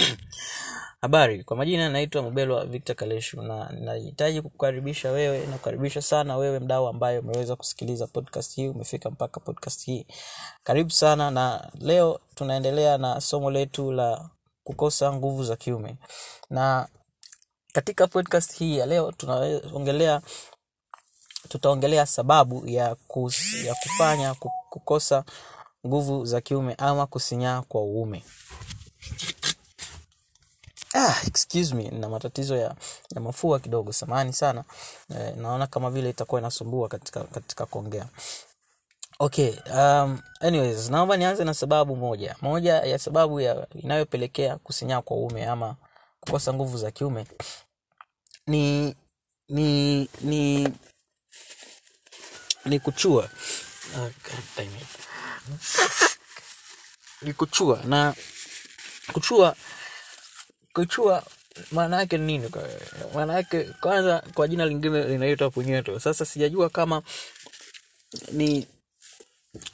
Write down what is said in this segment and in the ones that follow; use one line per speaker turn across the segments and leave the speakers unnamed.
habari kwa majina naitwa mubelwa victor kaleshu na nahitaji kukaribisha wewe na kukaribisha sana wewe mdau ambaye umeweza kusikiliza podcast hii umefika mpaka podcast hii. Karibu sana na leo tunaendelea na somo letu la kukosa nguvu za kiume. Na katika podcast hii ya leo tunaongelea tutaongelea sababu ya, kus, ya kufanya kukosa nguvu za kiume ama kusinyaa kwa uume ah, excuse me na matatizo ya, ya mafua kidogo samani sana. Eh, naona kama vile itakuwa inasumbua katika, katika kuongea. Okay um, anyways naomba nianze na sababu moja. Moja ya sababu ya inayopelekea kusinyaa kwa ume ama kukosa nguvu za kiume ni ni ni ni kuchua. It. ni kuchua na kuchua kuchua maana yake ni nini? Maana yake kwanza kwa jina lingine linaitwa punyeto. Sasa sijajua kama ni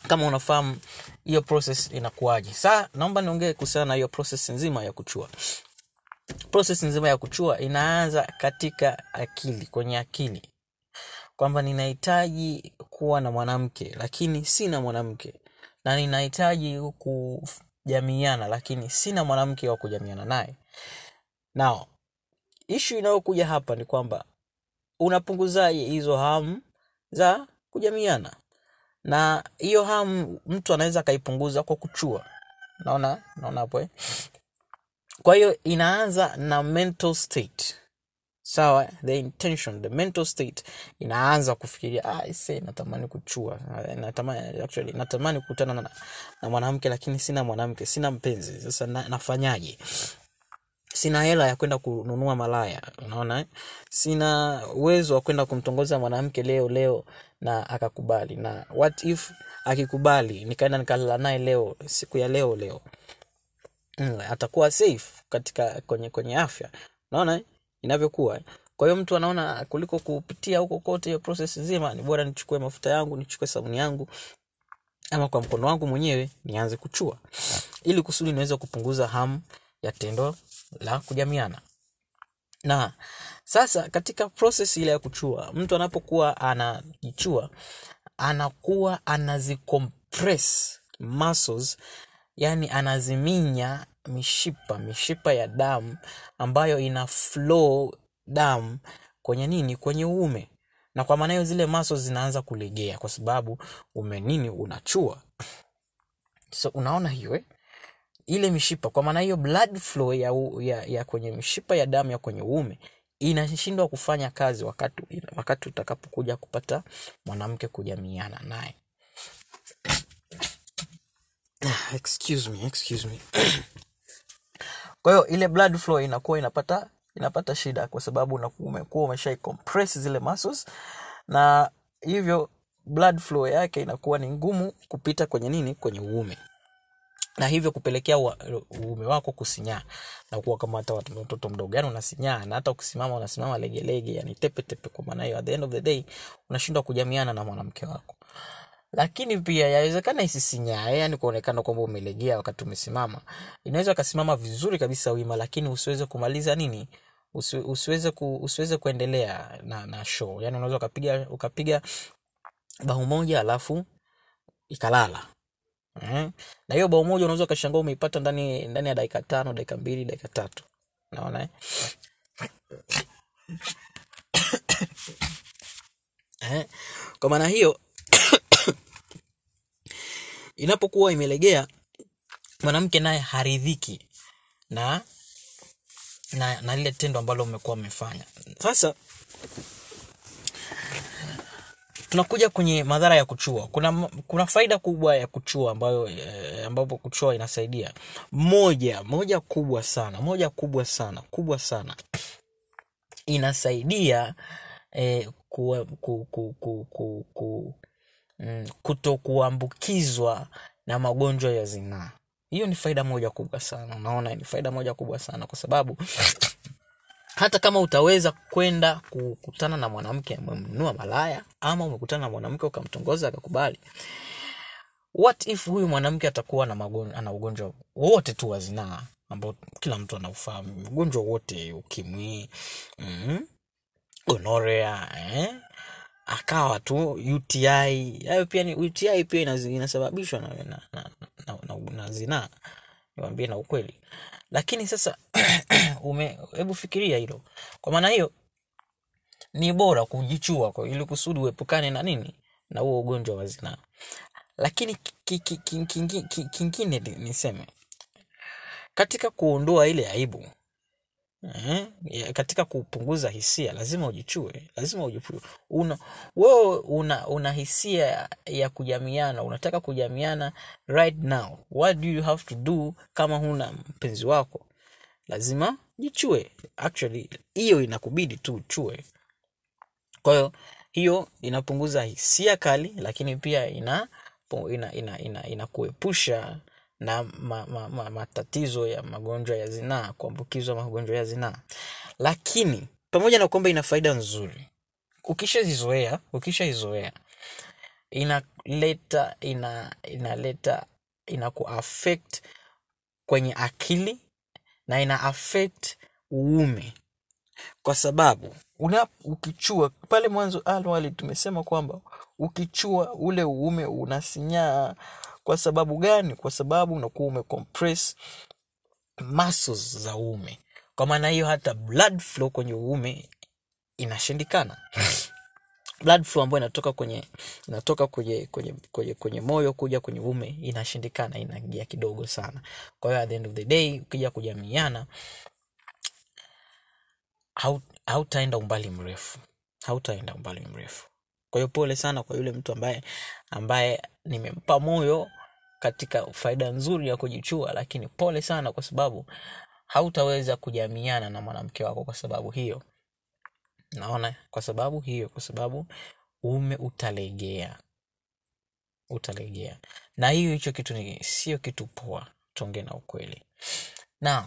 kama unafahamu hiyo process inakuwaje. Saa naomba niongee kuhusiana na hiyo process nzima ya kuchua. Process nzima ya kuchua inaanza katika akili kwenye akili. Kwamba ninahitaji kuwa na mwanamke lakini sina mwanamke. Na ninahitaji kujamiana lakini sina mwanamke wa kujamiana naye. Nao ishu inayokuja hapa ni kwamba unapunguzaje hizo hamu za kujamiana? Na hiyo hamu mtu anaweza akaipunguza kwa kuchua. Naona naona hapo eh? kwa hiyo inaanza na mental state sawa the intention the mental state inaanza kufikiria ah, ise natamani kuchua natamani actually natamani kukutana na, na mwanamke lakini sina mwanamke sina mpenzi sasa na, nafanyaje sina hela ya kwenda kununua malaya unaona sina uwezo wa kwenda kumtongoza mwanamke leo leo na akakubali na what if akikubali nikaenda nikalala naye leo siku ya leo leo mm, atakuwa safe katika kwenye kwenye afya unaona? Inavyokuwa. Kwa hiyo mtu anaona kuliko kupitia huko kote hiyo process nzima ni bora nichukue mafuta yangu nichukue sabuni yangu ama kwa mkono wangu mwenyewe nianze kuchua. Ili kusudi niweze kupunguza hamu ya tendo la kujamiana. Na sasa katika proses ile ya kuchua mtu anapokuwa anajichua anakuwa anazicompress muscles yani anaziminya mishipa mishipa ya damu ambayo ina flow damu kwenye nini? Kwenye uume. Na kwa maana hiyo zile maso zinaanza kulegea kwa sababu ume nini? Unachua. So unaona hiyo eh? ile mishipa kwa maana hiyo blood flow ya, ya, ya kwenye mishipa ya damu ya kwenye uume inashindwa kufanya kazi wakati wakati utakapokuja kupata mwanamke kujamiana naye excuse me, excuse me. kwa hiyo ile blood flow inakuwa inapata inapata shida kwa sababu umekuwa umeshai compress zile muscles. Na hivyo blood flow yake inakuwa ni ngumu kupita kwenye nini? Kwenye uume. Na hivyo kupelekea uume wako kusinyaa na kuwa kama hata mtoto mdogo. Yani unasinyaa na hata ukisimama unasimama legelege yani tepetepe kwa maana hiyo. At the end of the day unashindwa kujamiana na mwanamke wako lakini pia yawezekana isisinyae yani kuonekana kwamba umelegea wakati umesimama inaweza ukasimama vizuri kabisa wima lakini usiweze kumaliza nini Usi, usiweze ku, kuendelea na, na show yani unaweza ukapiga ukapiga bao moja alafu ikalala Eh? na hiyo bao moja unaweza ukashangaa umeipata ndani ndani ya dakika tano dakika mbili dakika tatu naona eh? Eh? kwa maana hiyo inapokuwa imelegea mwanamke naye haridhiki na na, na lile tendo ambalo umekuwa umefanya sasa tunakuja kwenye madhara ya kuchua. Kuna kuna faida kubwa ya kuchua ambayo e, ambapo kuchua inasaidia. Moja moja kubwa sana moja kubwa sana kubwa sana. Inasaidia e, ku, ku, ku, ku, ku, ku, mm, kuto kuambukizwa na magonjwa ya zinaa hiyo ni faida moja kubwa sana unaona ni faida moja kubwa sana kwa sababu hata kama utaweza kwenda kukutana na mwanamke umemnunua malaya ama umekutana na mwanamke ukamtongoza akakubali what if huyu mwanamke atakuwa na magonjwa, ana ugonjwa wote tu wa zinaa ambao kila mtu anaufahamu ugonjwa wote ukimwi mm, gonorea eh? Akawa tu uti hayo pia ni uti pia inasababishwa na, na, na, na, na, na zinaa. Niwambie na ukweli. Lakini sasa ume hebu fikiria hilo. Kwa maana hiyo ni bora kujichua kwa ili kusudi uepukane na nini? Na huo ugonjwa wa zinaa. Lakini ki- ki- ki- kingi- ki- kingine ni- niseme. Katika kuondoa ile aibu eh, katika kupunguza hisia lazima ujichue lazima ujichue una wewe una, una hisia ya, kujamiana unataka kujamiana right now. What do you have to do kama huna mpenzi wako? Lazima jichue actually hiyo inakubidi tu uchue. Kwa hiyo hiyo inapunguza hisia kali lakini pia ina ina ina, ina, inakuepusha na ma, ma, ma, matatizo ya magonjwa ya zinaa kuambukizwa magonjwa ya zinaa. Lakini pamoja na kwamba ina faida nzuri ukishazizoea ukishaizoea inaleta ina inaleta ina kuaffect kwenye akili na ina affect uume kwa sababu una ukichua pale mwanzo awali tumesema kwamba ukichua ule uume unasinyaa. Kwa sababu gani? Kwa sababu unakuwa umecompress muscles za uume. Kwa maana hiyo hata blood flow kwenye uume inashindikana. Blood flow ambayo inatoka kwenye inatoka kwenye kwenye kwenye, kwenye moyo kuja kwenye uume inashindikana inaingia kidogo sana. Kwa hiyo at the end of the day ukija kujamiana hautaenda umbali mrefu. Hautaenda umbali mrefu. Kwa hiyo pole sana kwa yule mtu ambaye ambaye nimempa moyo katika faida nzuri ya kujichua lakini pole sana kwa sababu hautaweza kujamiana na mwanamke wako kwa sababu hiyo. Naona kwa sababu hiyo kwa sababu ume utalegea. Utalegea. Na hiyo hicho kitu ni sio kitu poa. Tuongee na ukweli now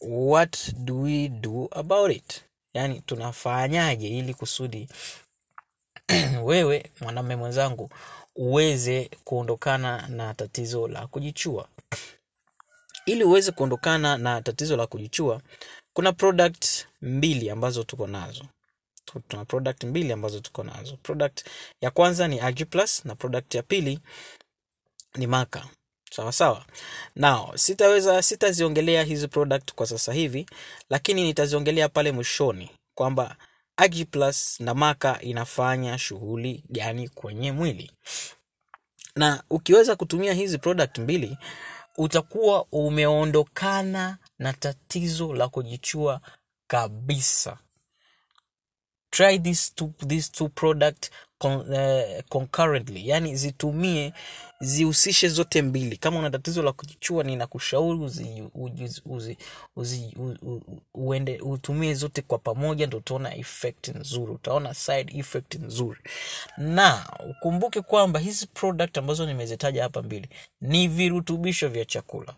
what do we do about it? Yaani tunafanyaje ili kusudi wewe mwanamume mwenzangu uweze kuondokana na tatizo la kujichua? Ili uweze kuondokana na tatizo la kujichua kuna product mbili ambazo tuko nazo. Tu- tuna product mbili ambazo tuko nazo. Product ya kwanza ni Algae na product ya pili ni maka sawa sawa. Now sitaweza sitaziongelea hizi product kwa sasa hivi lakini nitaziongelea pale mwishoni kwamba Plus na maka inafanya shughuli gani kwenye mwili. Na ukiweza kutumia hizi product mbili utakuwa umeondokana na tatizo la kujichua kabisa try these two, these two product con, uh, concurrently. Yani zitumie zihusishe zote mbili. Kama una tatizo la kujichua ninakushauri uzi, uzi, uende utumie zote kwa pamoja ndo utaona effect nzuri utaona side effect nzuri. Na ukumbuke kwamba hizi product ambazo nimezitaja hapa mbili ni virutubisho vya chakula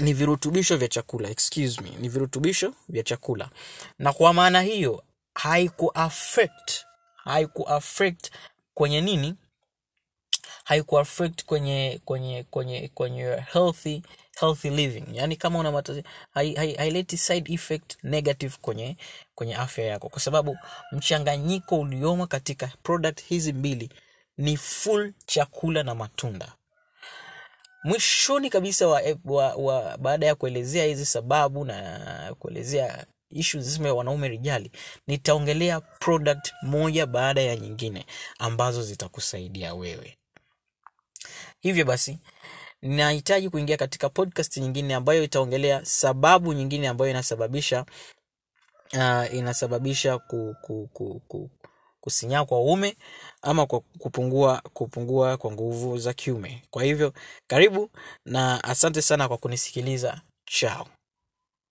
ni virutubisho vya chakula excuse me ni virutubisho vya chakula. Na kwa maana hiyo haiku affect kwenye nini? Haiku affect kwenye kwenye kwenye kwenye healthy healthy living. Yani kama una matatizo hai- haileti side effect negative kwenye kwenye afya yako. Kwa sababu mchanganyiko uliomo katika product hizi mbili ni full chakula na matunda mwishoni kabisa wa, wa, wa baada ya kuelezea hizi sababu na kuelezea ishu zima ya wanaume rijali nitaongelea product moja baada ya nyingine ambazo zitakusaidia wewe. Hivyo basi nahitaji kuingia katika podcast nyingine ambayo itaongelea sababu nyingine ambayo inasababisha uh, inasababisha ku, ku, ku, ku, kusinyaa kwa uume ama kwa kupungua kupungua kwa nguvu za kiume. Kwa hivyo karibu na asante sana kwa kunisikiliza. Chao